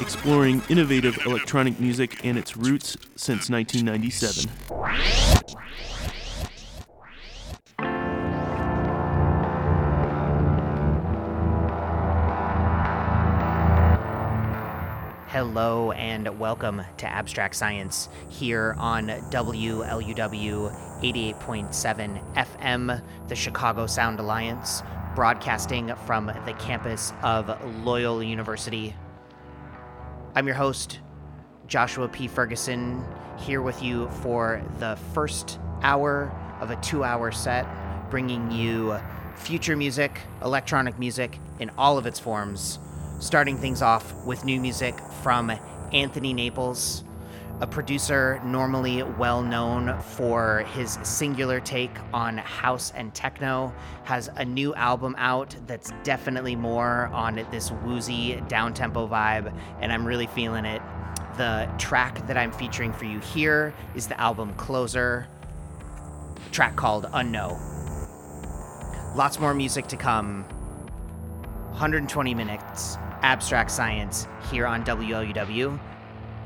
Exploring innovative electronic music and its roots since 1997. Hello and welcome to Abstract Science here on WLUW 88.7 FM, the Chicago Sound Alliance, broadcasting from the campus of Loyola University. I'm your host, Joshua P. Ferguson, here with you for the first hour of a two hour set, bringing you future music, electronic music in all of its forms starting things off with new music from Anthony Naples, a producer normally well known for his singular take on house and techno, has a new album out that's definitely more on this woozy down-tempo vibe, and I'm really feeling it. The track that I'm featuring for you here is the album Closer, track called Unknown. Lots more music to come. 120 minutes abstract science here on WLUW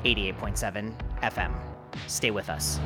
88.7 FM. Stay with us.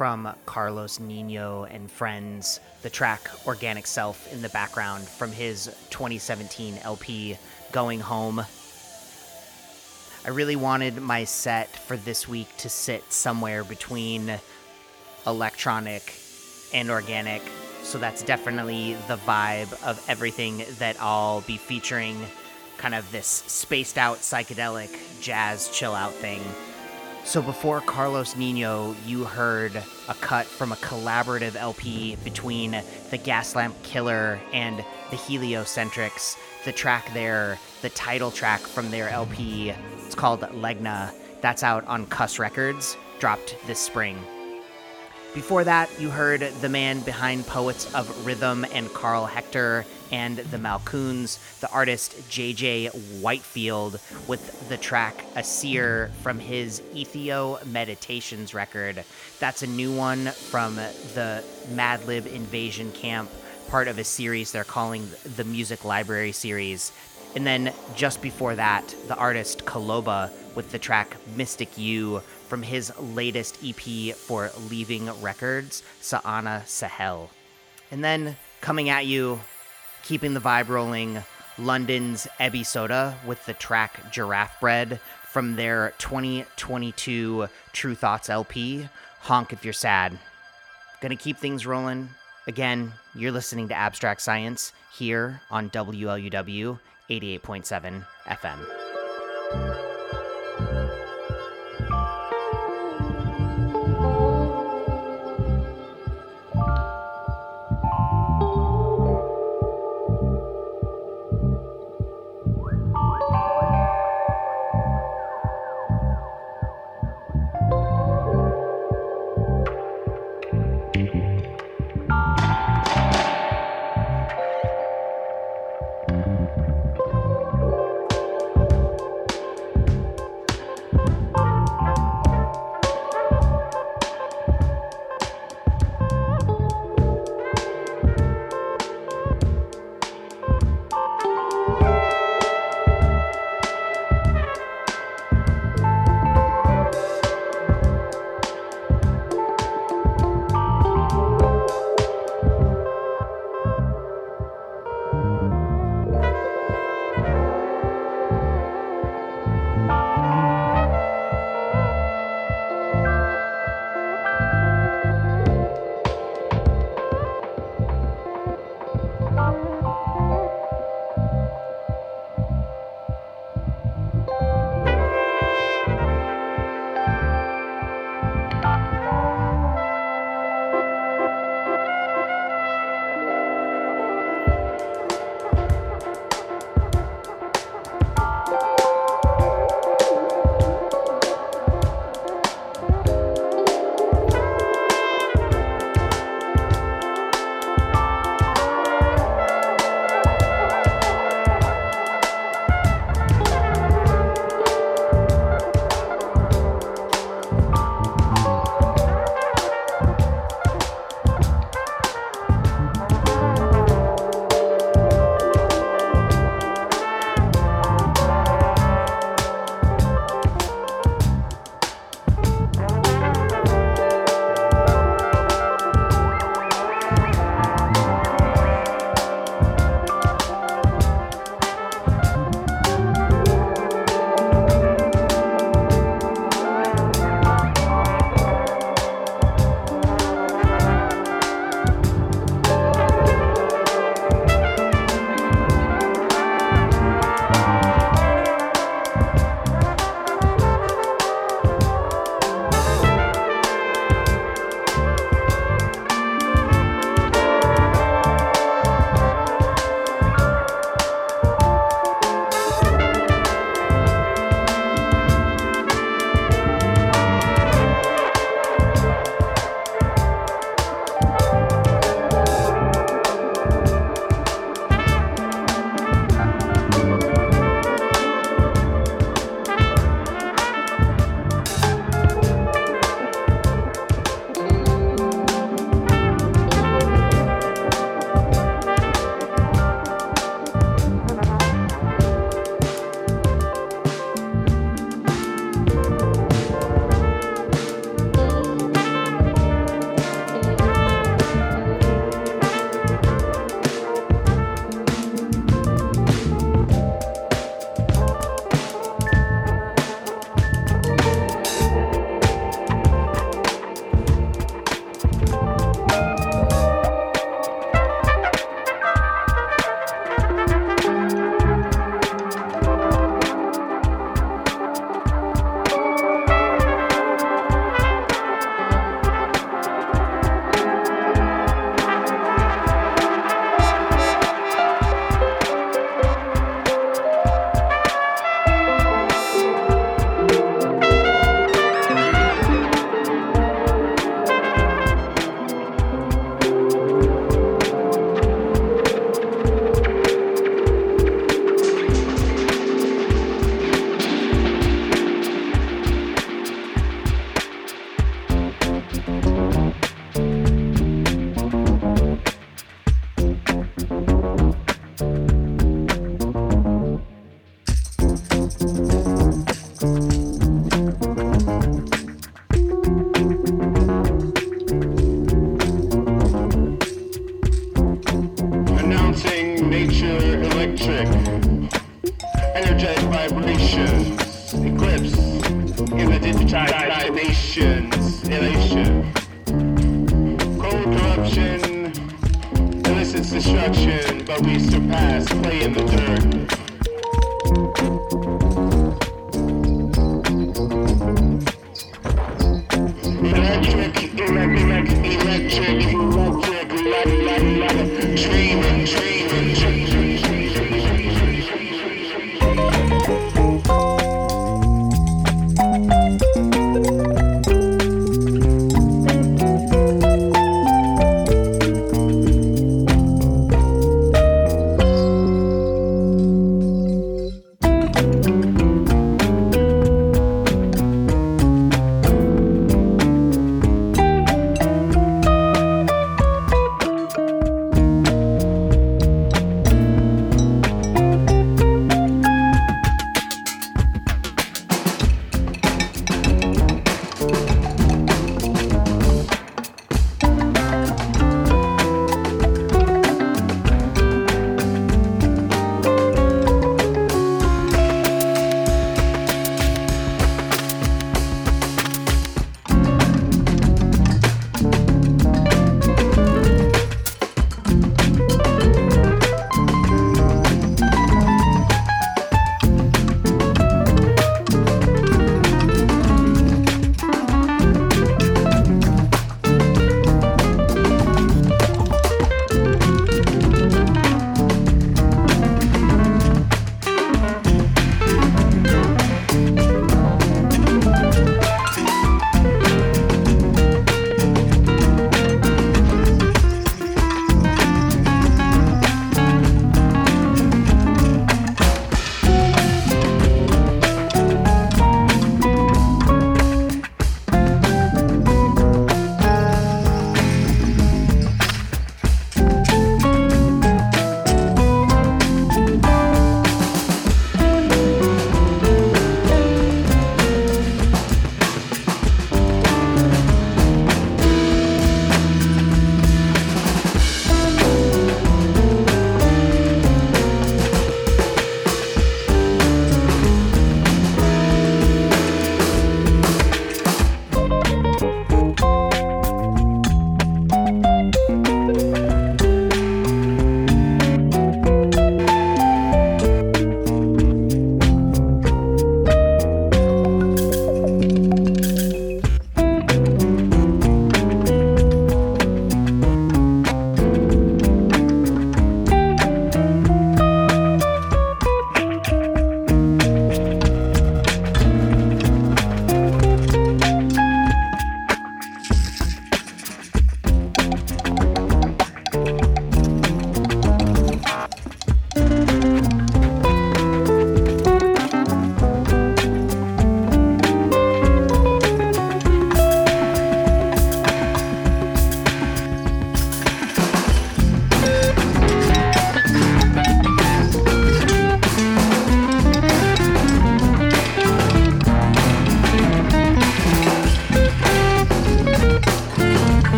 From Carlos Nino and friends, the track Organic Self in the background from his 2017 LP Going Home. I really wanted my set for this week to sit somewhere between electronic and organic, so that's definitely the vibe of everything that I'll be featuring kind of this spaced out psychedelic jazz chill out thing so before Carlos Nino, you heard a cut from a collaborative LP between the Gaslamp Killer and the Heliocentrics. The track there, the title track from their LP, it's called Legna. That's out on Cuss Records, dropped this spring. Before that, you heard the man behind Poets of Rhythm and Karl Hector and the Malcouns, the artist JJ Whitefield, with the track A Seer from his Ethio Meditations record. That's a new one from the Madlib Invazion Camp, part of a series they're calling the Music Library series. And then just before that, the artist Kaloba with the track Mystic You from his latest EP for Leaving Records, Saana Sahel. And then coming at you, keeping the vibe rolling, London's Ebi Soda with the track Giraffe Bread from their 2022 Tru Thoughts LP, Honk If You're Sad. Gonna keep things rolling. Again, you're listening to Abstract Science here on WLUW 88.7 FM.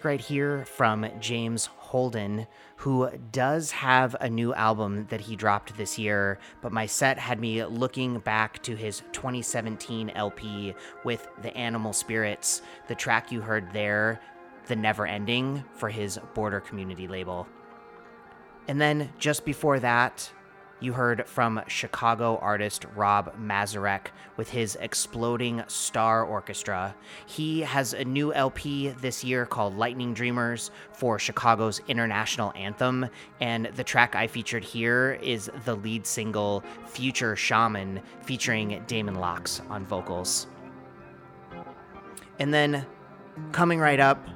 Music right here from James Holden, who does have a new album that he dropped this year, but my set had me looking back to his 2017 LP with The Animal Spirits, the track you heard there, The Never Ending, for his Border Community label. And then just before that, you heard from Chicago artist Rob Mazurek with his Exploding Star Orchestra. He has a new LP this year called Lightning Dreamers for Chicago's international anthem, and the track I featured here is the lead single Future Shaman featuring Damon Locks on vocals. And then coming right up,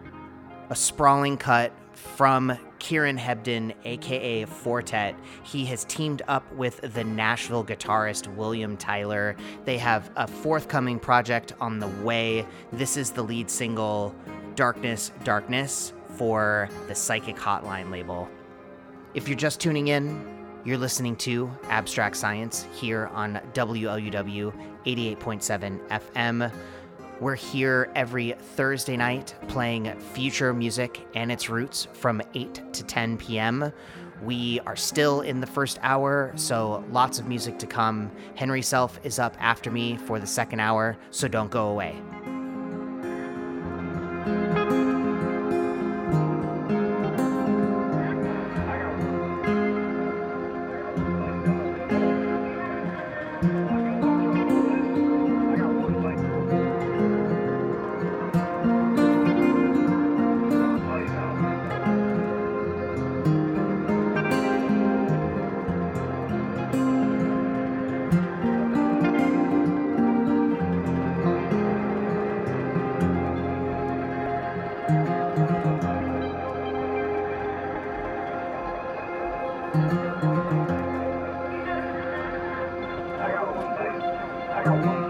a sprawling cut from Kieran Hebden, aka Four Tet. He has teamed up with the Nashville guitarist William Tyler. They have a forthcoming project on the way. This is the lead single, Darkness, Darkness, for the Psychic Hotline label. If you're just tuning in, you're listening to Abstract Science here on WLUW 88.7 FM. We're here every Thursday night playing future music and its roots from 8 to 10 p.m. We are still in the first hour, so lots of music to come. Henry Self is up after me for the second hour, so don't go away. Bye.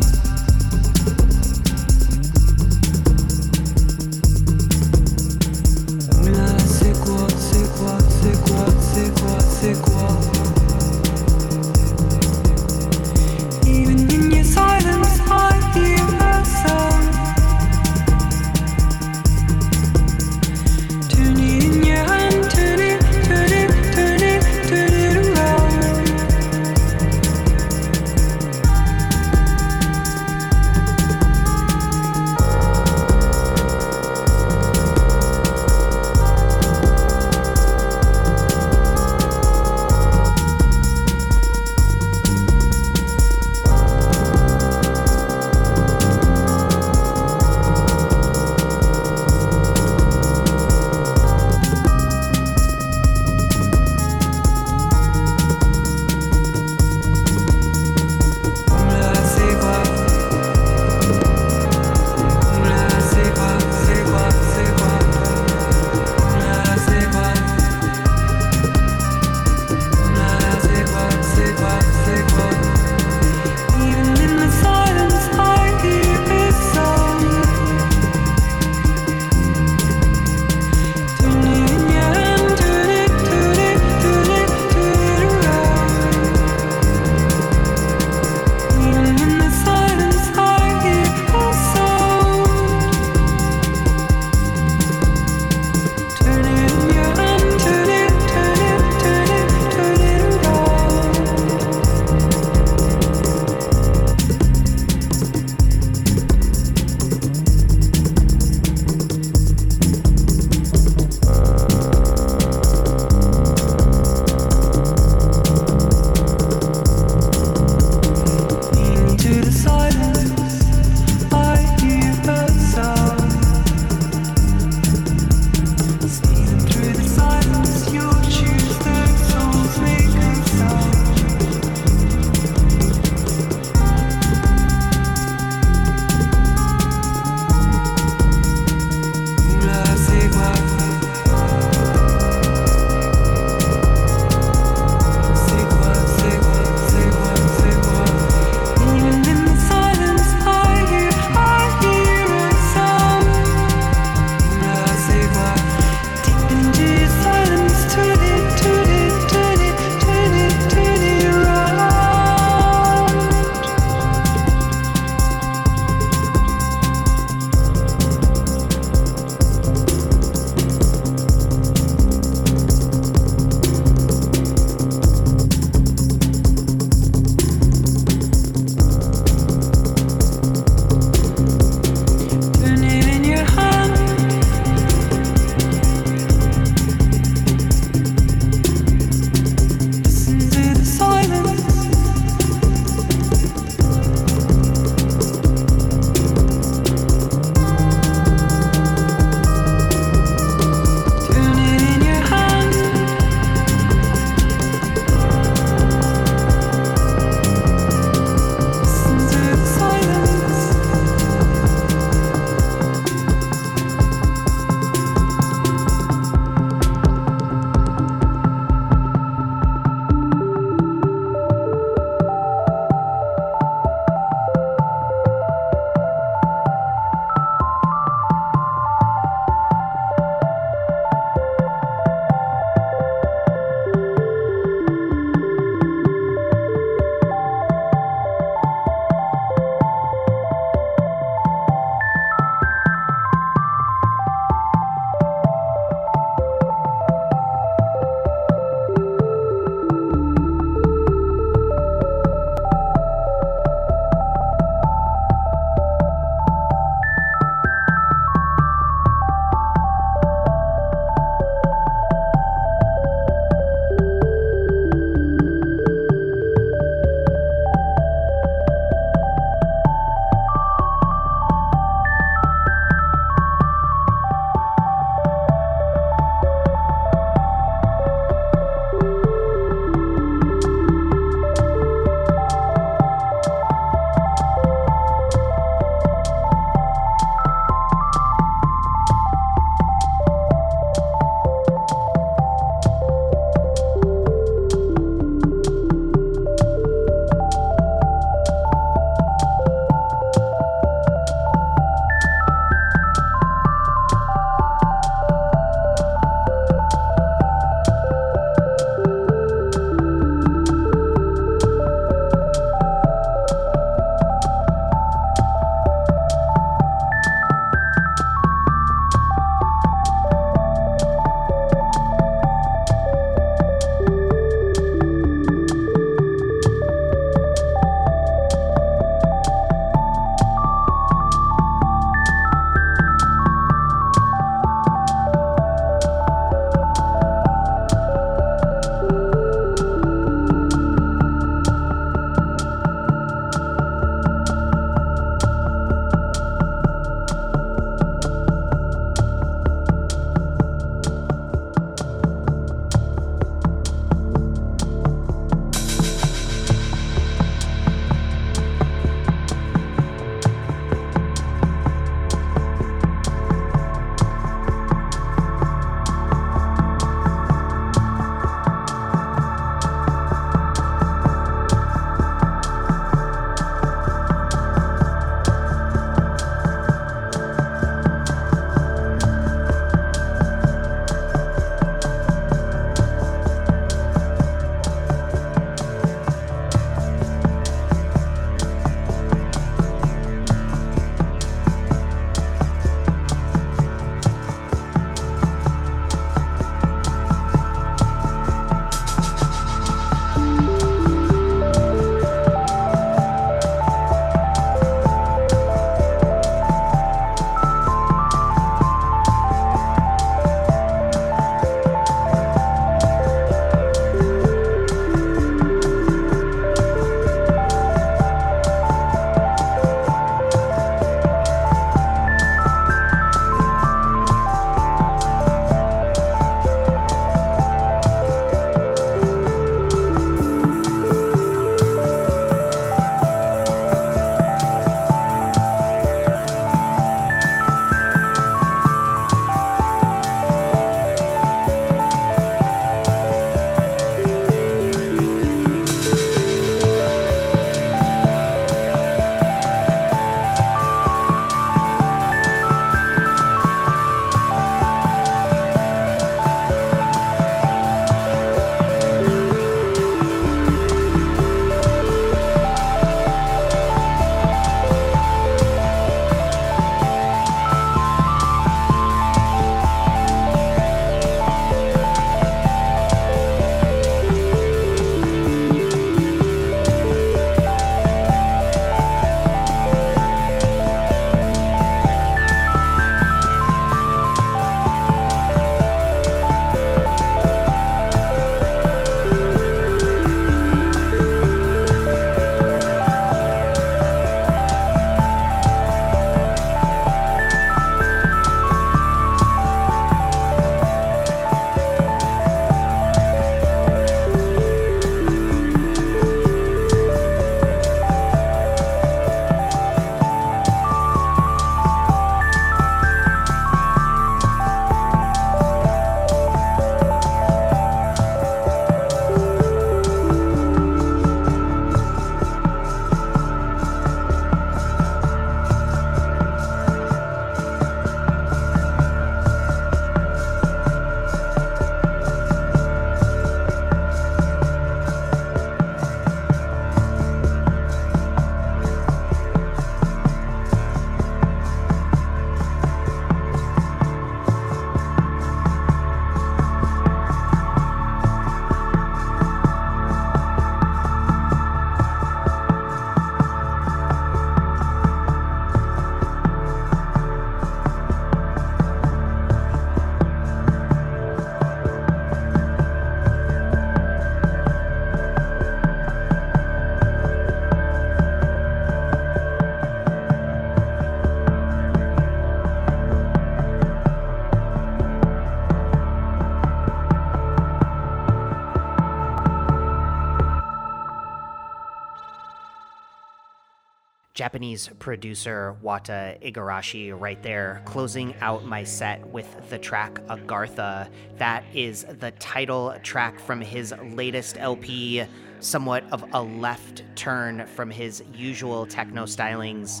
Japanese producer Wata Igarashi right there, closing out my set with the track Agartha. That is the title track from his latest LP, somewhat of a left turn from his usual techno stylings.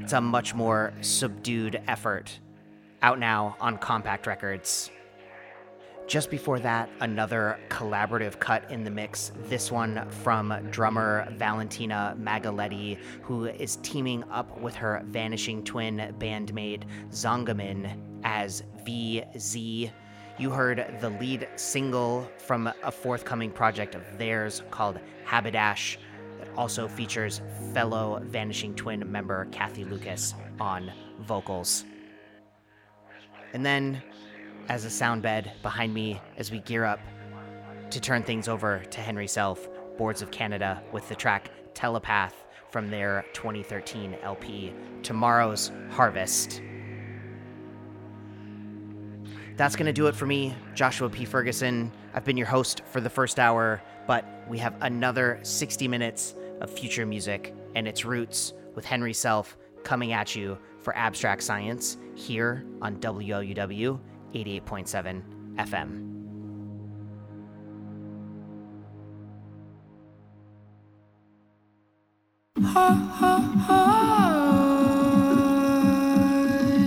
It's a much more subdued effort. Out now on Kompakt Records. Just before that, another collaborative cut in the mix. This one from drummer Valentina Magaletti, who is teaming up with her vanishing twin bandmate Zongamin as VZ. You heard the lead single from a forthcoming project of theirs called Habidash. That also features fellow Vanishing Twin member Cathy Lucas on vocals. And then as a sound bed behind me as we gear up to turn things over to Henry Self, Boards of Canada, with the track Telepath from their 2013 LP, Tomorrow's Harvest. That's going to do it for me, Joshua P. Ferguson. I've been your host for the first hour, but we have another 60 minutes of future music and its roots with Henry Self coming at you for Abstract Science here on WLUW 88.7 FM.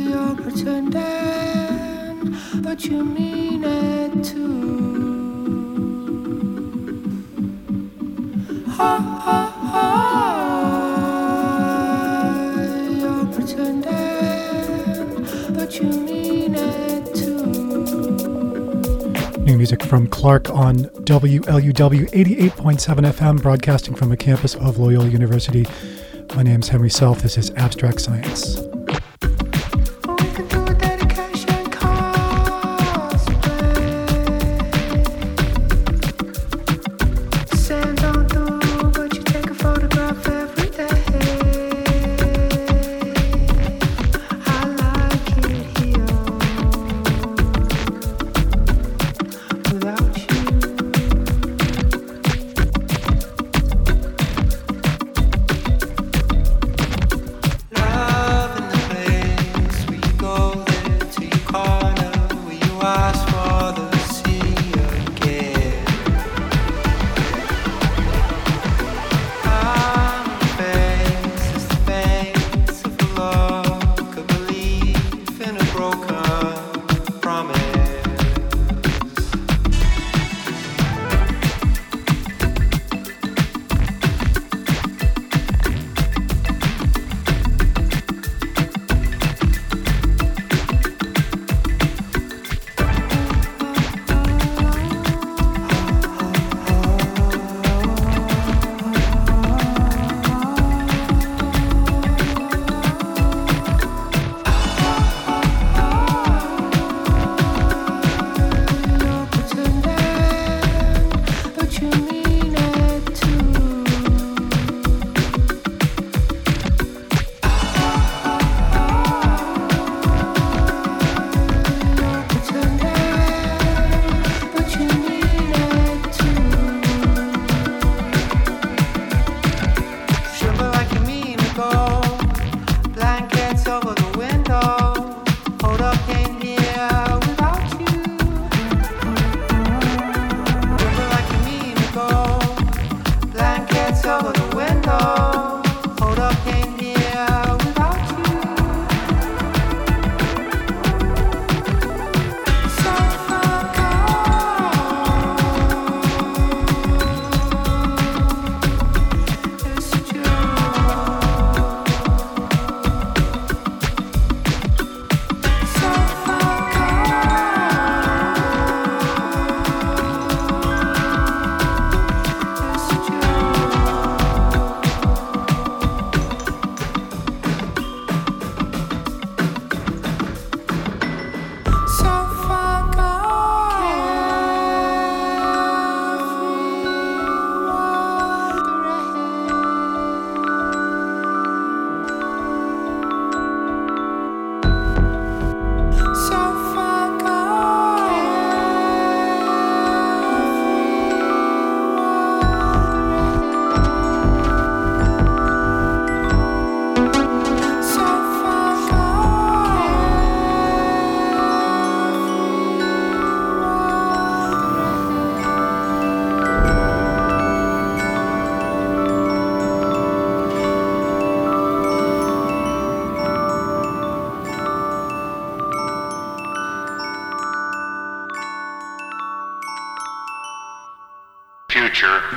You're pretending, but you mean it too. You're music from Clark on WLUW 88.7 FM, broadcasting from the campus of Loyola University. My name is Henry Self. This is Abstract Science.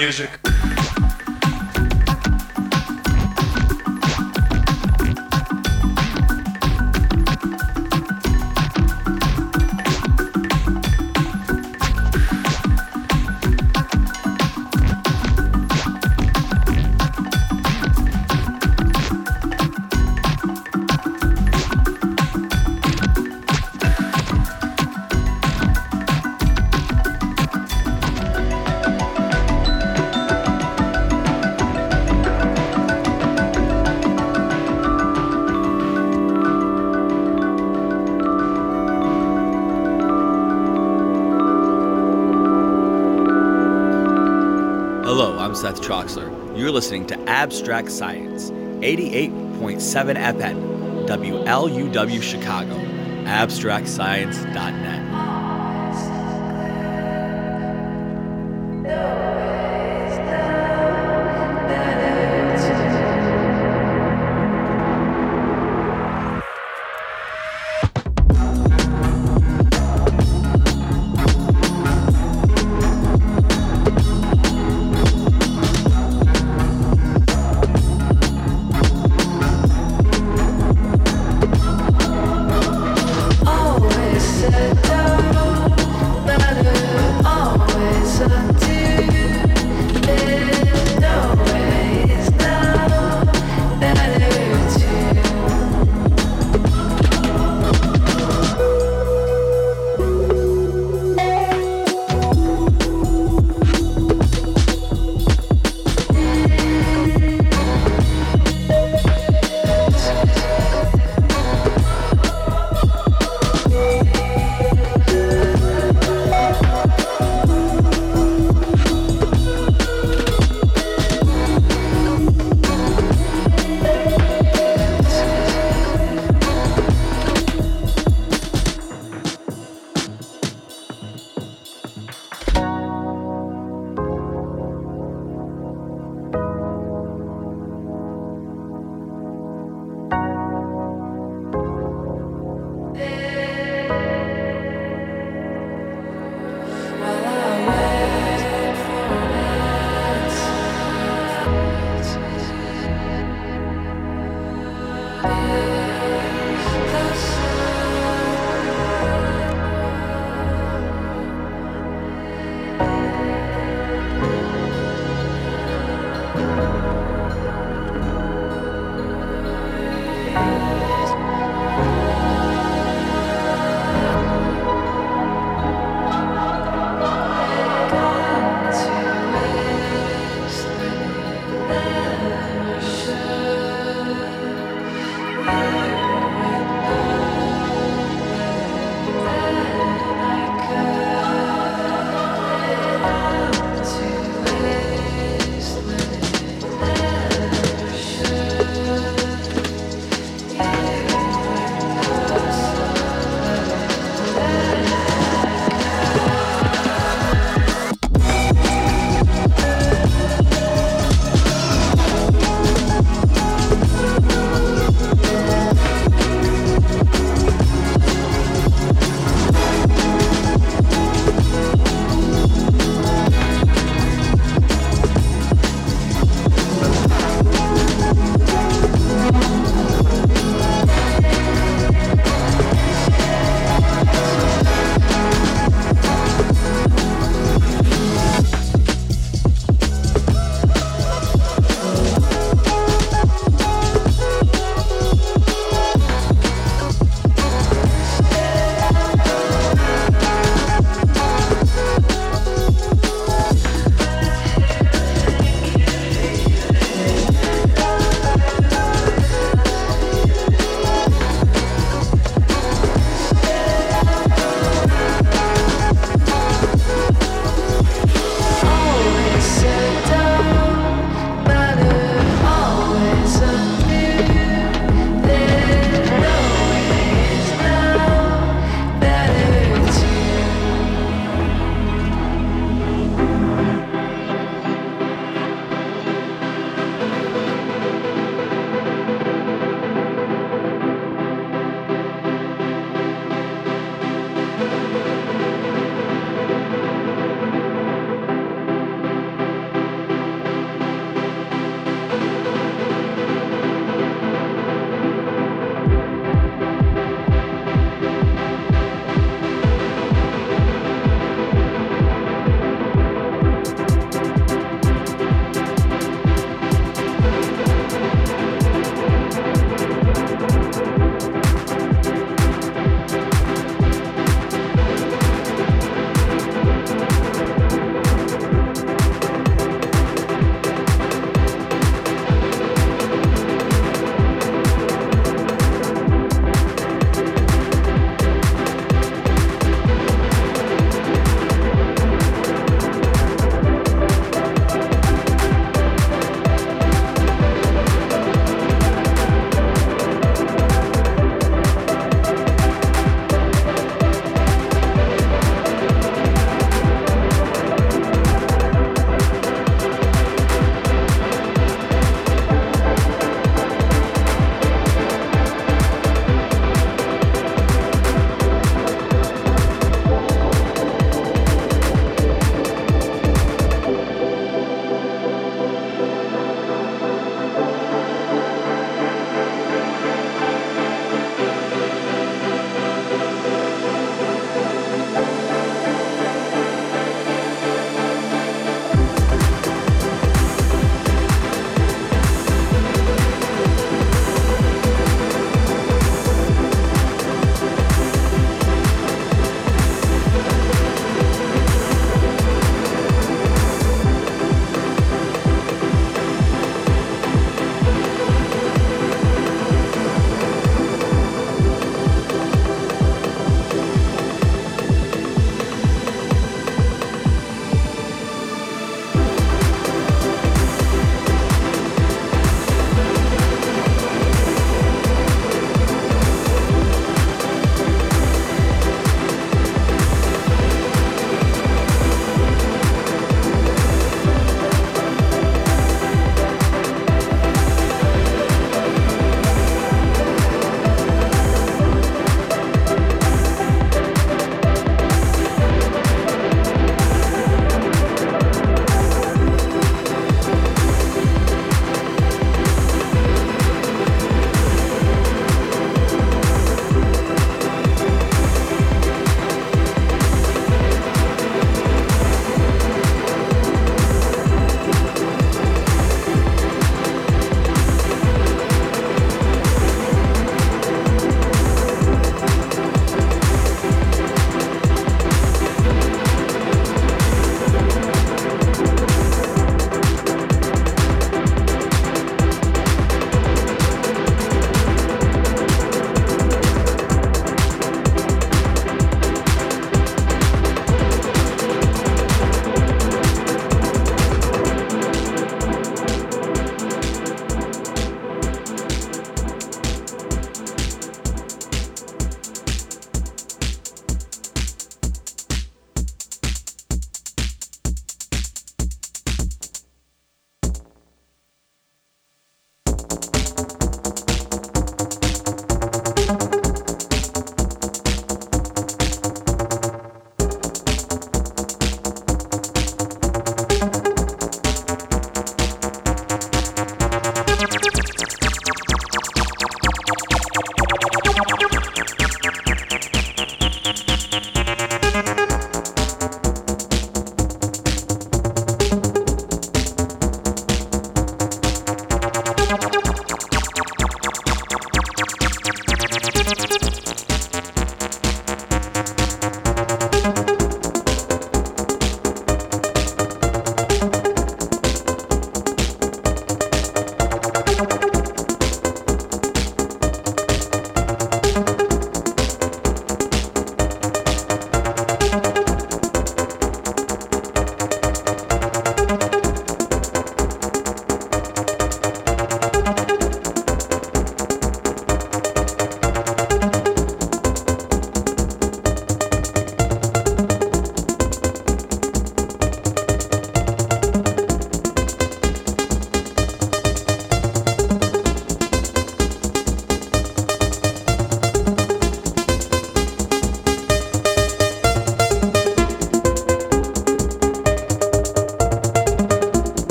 Music. Abstract Science, 88.7 FM, WLUW Chicago, abstractscience.net.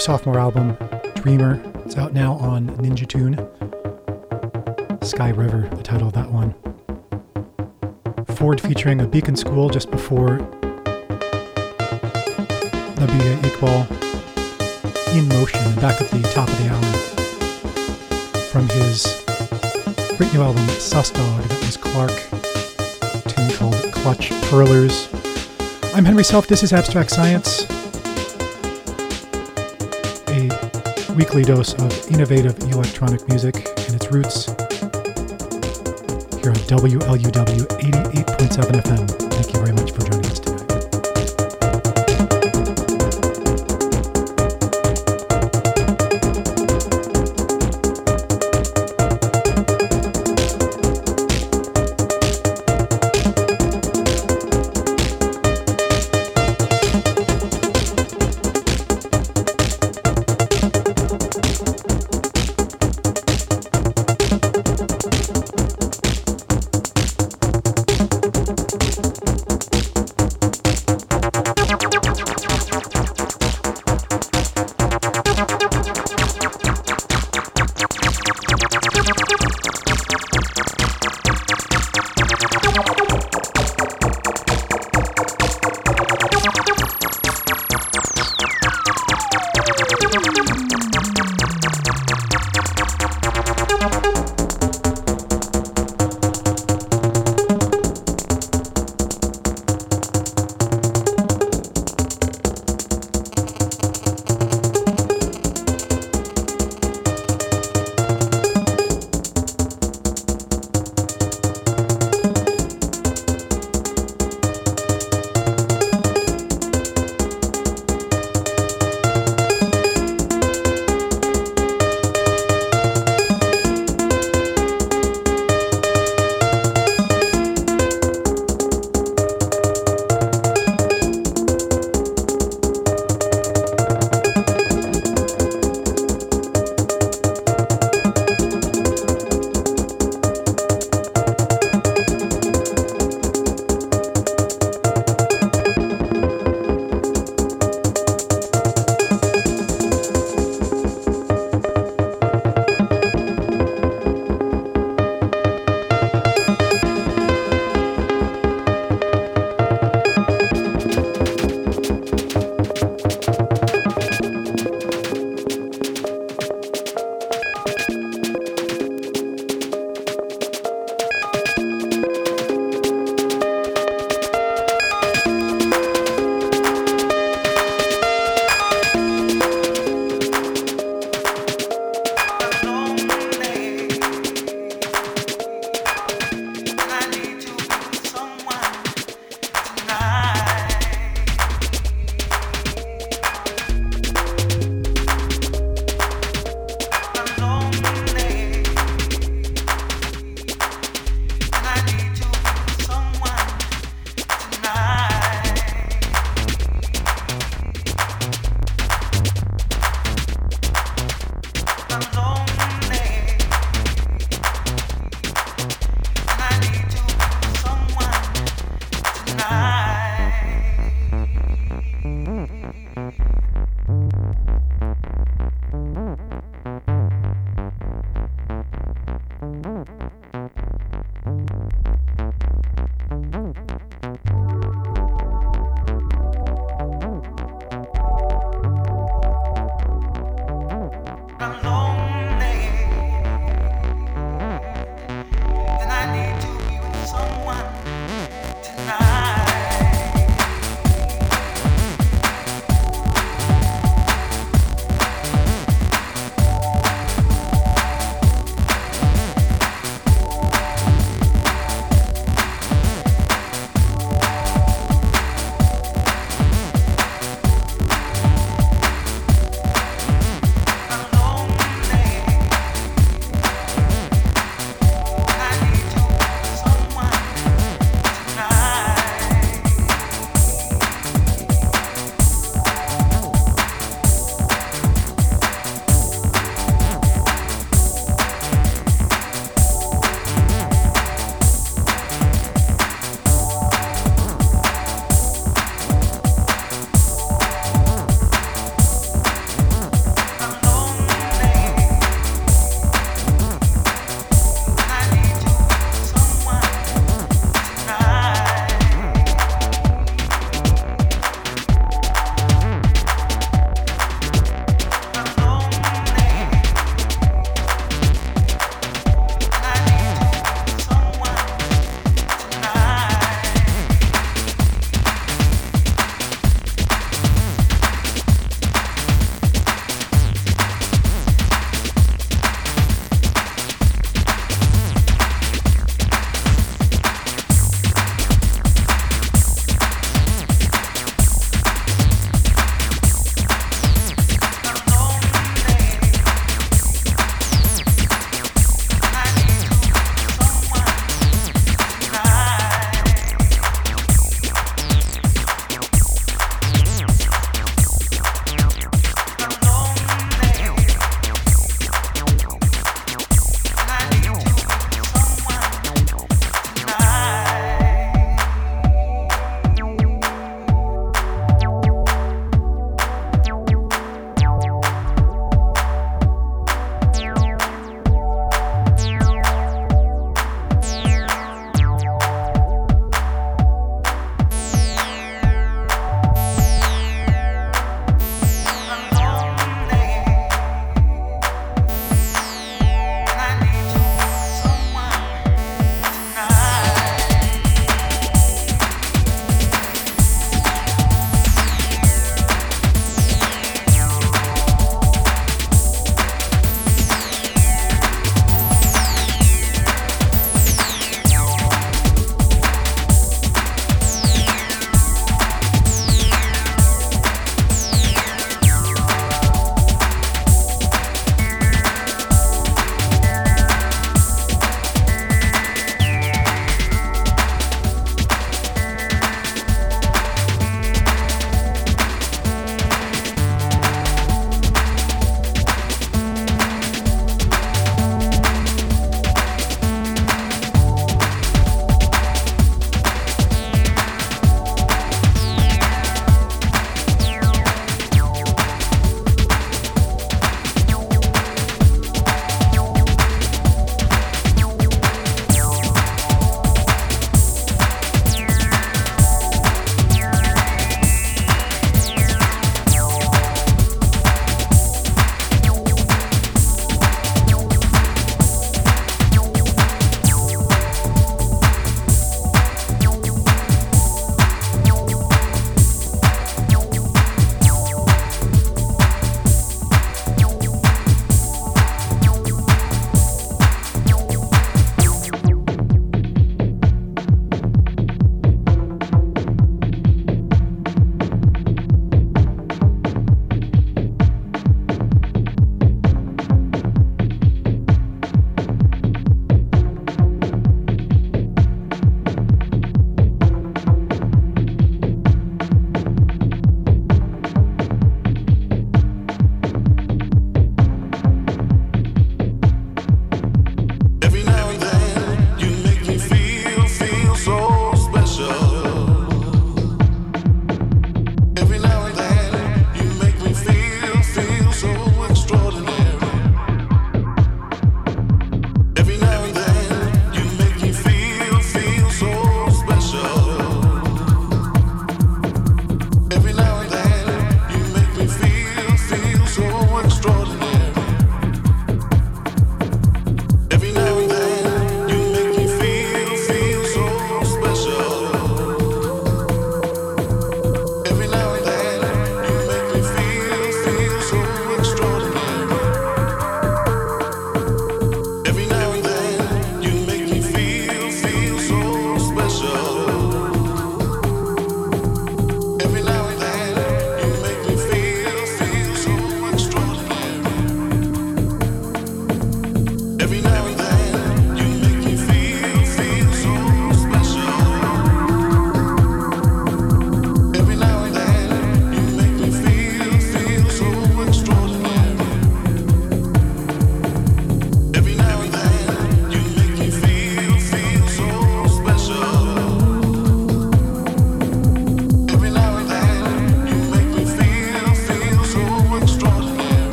sophomore album, Dreamer, It's out now on Ninja Tune. Sky River, the title of that one. Ford featuring a Beacon School just before Nabihah Iqbal in motion and back at the top of the hour from his great new album Sus Dog that was Clark a tune called Clutch Pearlers. I'm Henry Self, this is Abstract Science. Weekly dose of innovative electronic music and its roots here on WLUW 88.7 FM. Thank you very much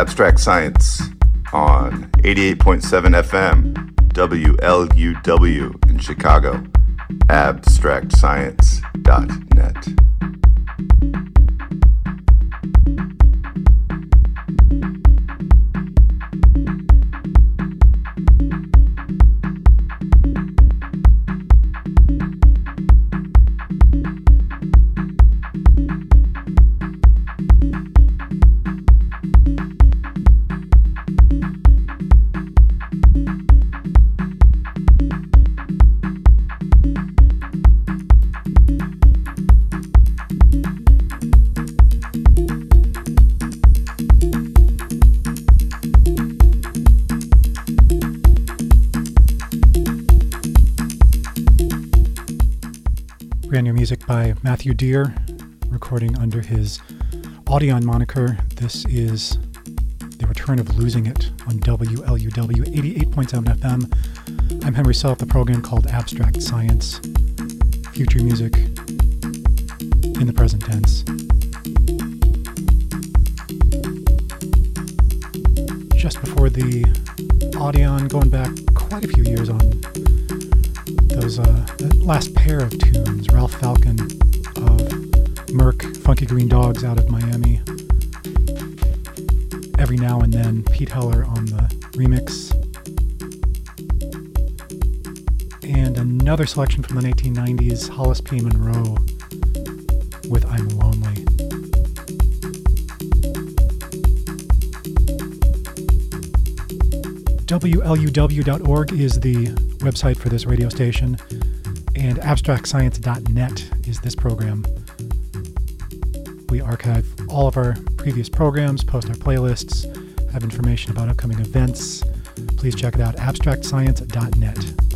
Abstract Science on 88.7 FM, WLUW in Chicago, abstractscience.net. Matthew Dear, recording under his Audion moniker. This is the return of Losing It on WLUW 88.7 FM. I'm Henry Self, the program called Abstract Science, future music in the present tense. Just before the Audion, going back quite a few years on those uh, last pair of tunes, Ralph Falcon Murk, Funky Green Dogs out of Miami. Every now and then, Pete Heller on the remix. And another selection from the 1990s, Hollis P. Monroe with I'm Lonely. WLUW.org is the website for this radio station, and abstractscience.net is this program. We archive all of our previous programs, post our playlists, have information about upcoming events. Please check it out, abstractscience.net.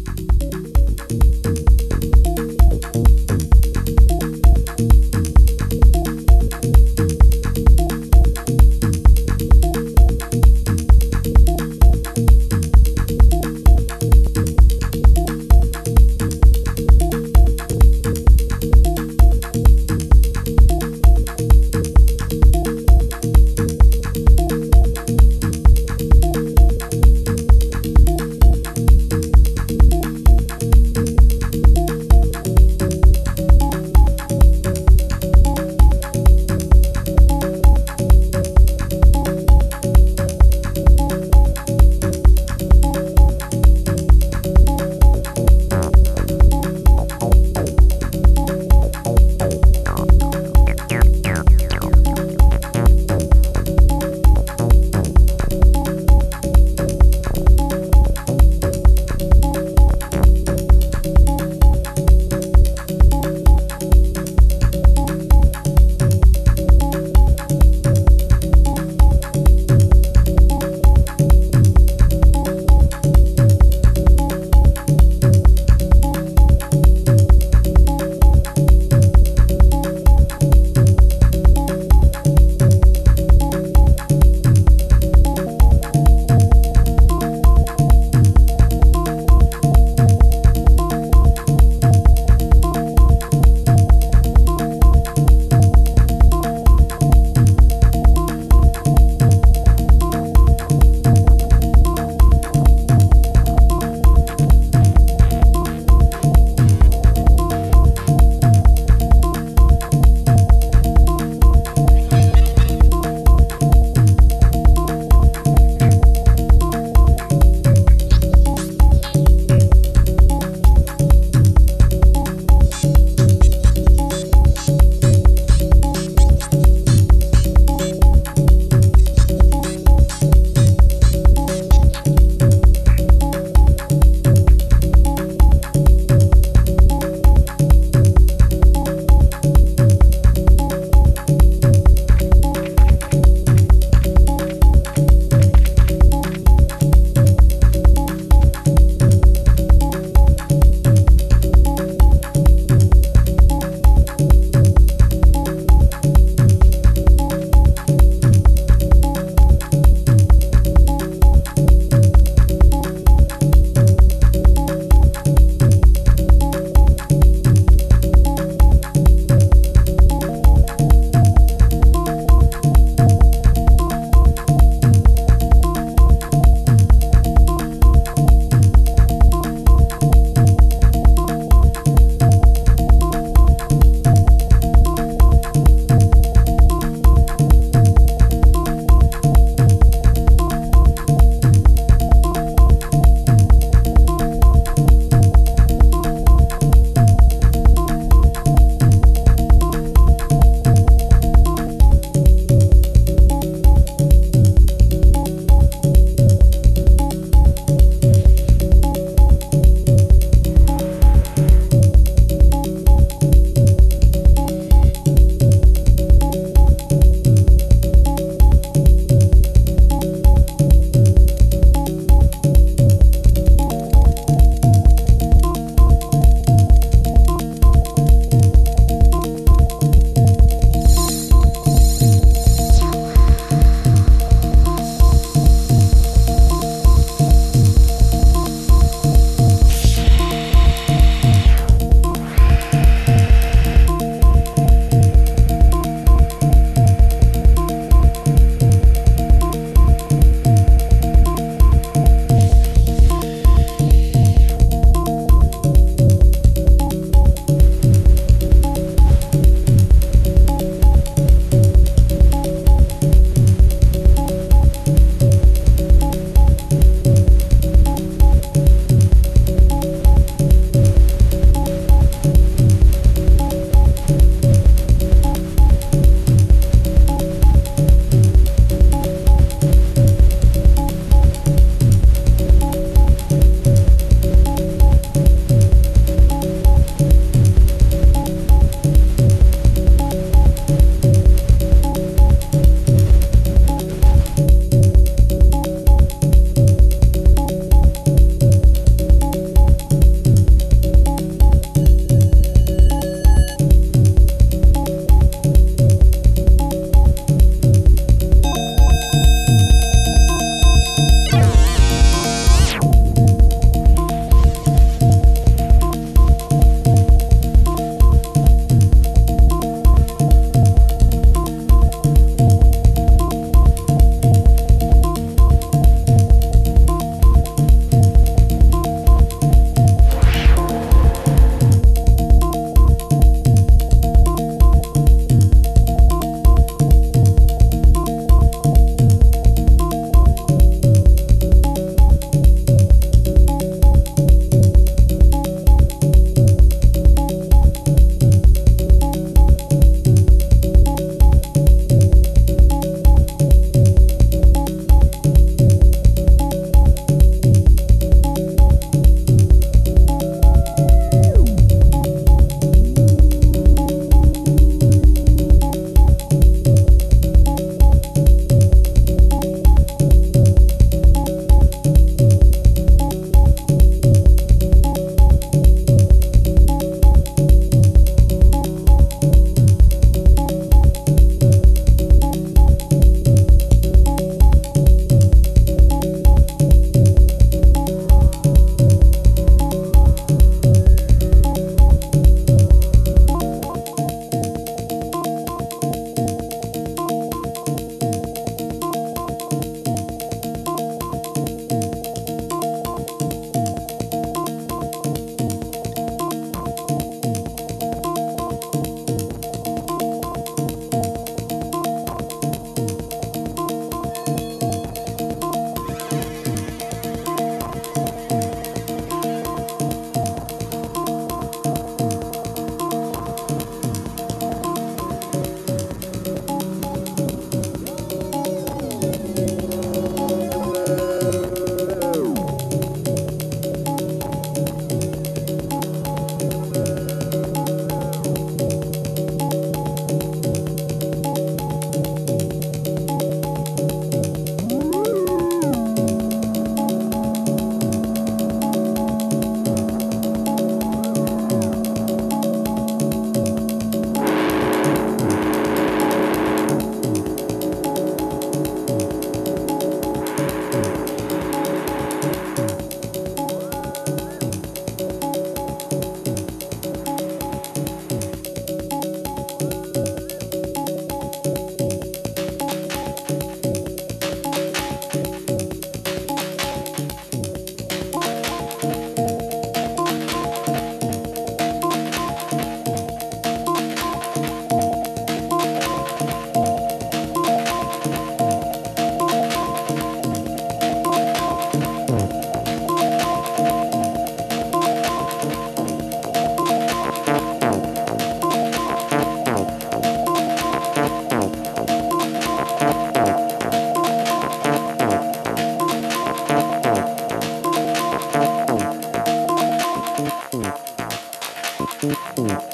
Ooh, ooh.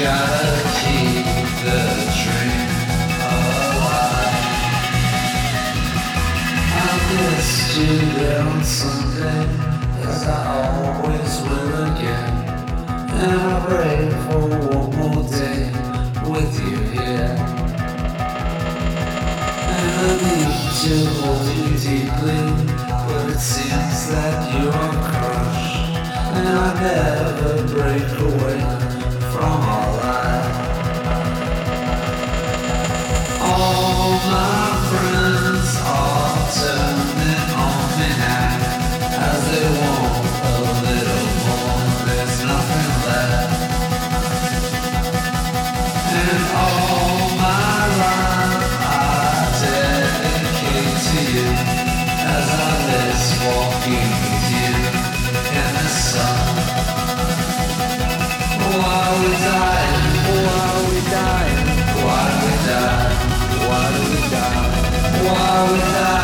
gotta keep the dream alive. I missed you there on Sunday, as I always will again. And I pray for one more day with you here. And I need to hold you deeply, but it seems that you are crushed. And I'll never break away. over one that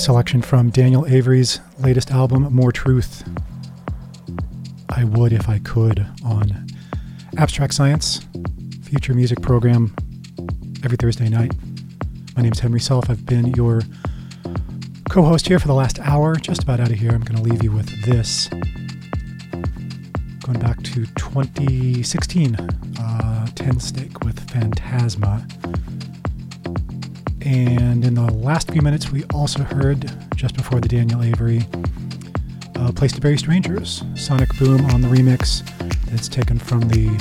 selection from Daniel Avery's latest album, More Truth. I would if I could on Abstract Science, future music program every Thursday night. My name's Henry Self. I've been your co host here for the last hour. Just about out of here. I'm going to leave you with this. Going back to 2016, uh, 10 Stick with Phantasma. And in the last few minutes, we also heard, just before the Daniel Avery, uh, Place to Bury Strangers, Sonic Boom on the remix that's taken from the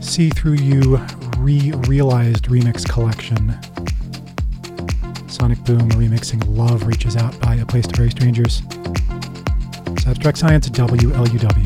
See Through You Re Realized remix collection. Sonic Boom remixing Love Reaches Out by A Place to Bury Strangers. It's Abstract Science WLUW.